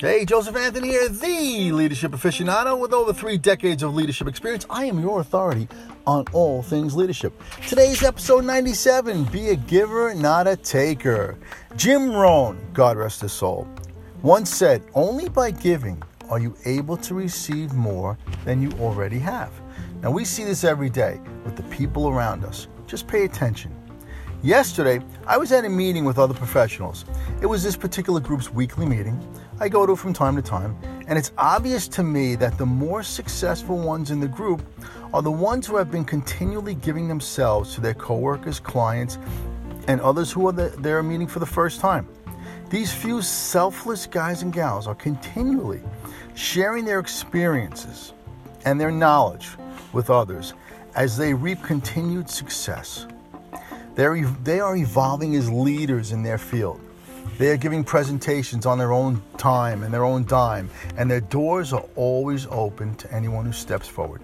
Hey, Joseph Anthony here, the leadership aficionado with over three decades of leadership experience. I am your authority on all things leadership. Today's episode 97 Be a giver, not a taker. Jim Rohn, God rest his soul, once said, Only by giving are you able to receive more than you already have. Now, we see this every day with the people around us. Just pay attention. Yesterday, I was at a meeting with other professionals. It was this particular group's weekly meeting. I go to from time to time, and it's obvious to me that the more successful ones in the group are the ones who have been continually giving themselves to their coworkers, clients, and others who are the, there meeting for the first time. These few selfless guys and gals are continually sharing their experiences and their knowledge with others as they reap continued success. They're, they are evolving as leaders in their field. They are giving presentations on their own time and their own dime, and their doors are always open to anyone who steps forward.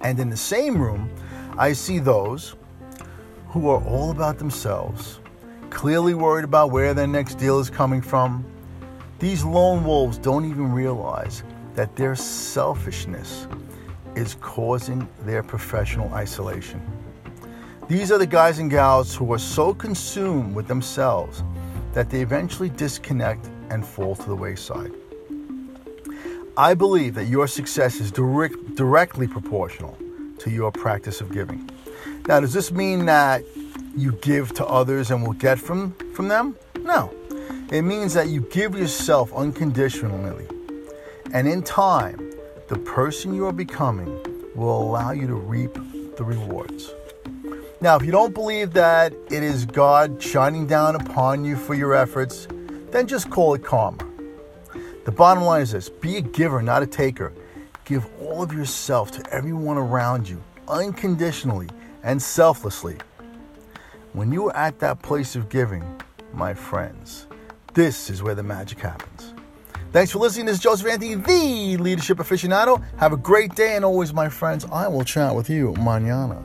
And in the same room, I see those who are all about themselves, clearly worried about where their next deal is coming from. These lone wolves don't even realize that their selfishness is causing their professional isolation. These are the guys and gals who are so consumed with themselves that they eventually disconnect and fall to the wayside. I believe that your success is direct, directly proportional to your practice of giving. Now, does this mean that you give to others and will get from, from them? No. It means that you give yourself unconditionally. And in time, the person you are becoming will allow you to reap the rewards. Now, if you don't believe that it is God shining down upon you for your efforts, then just call it karma. The bottom line is this be a giver, not a taker. Give all of yourself to everyone around you, unconditionally and selflessly. When you are at that place of giving, my friends, this is where the magic happens. Thanks for listening. This is Joseph Anthony, the leadership aficionado. Have a great day, and always, my friends, I will chat with you manana.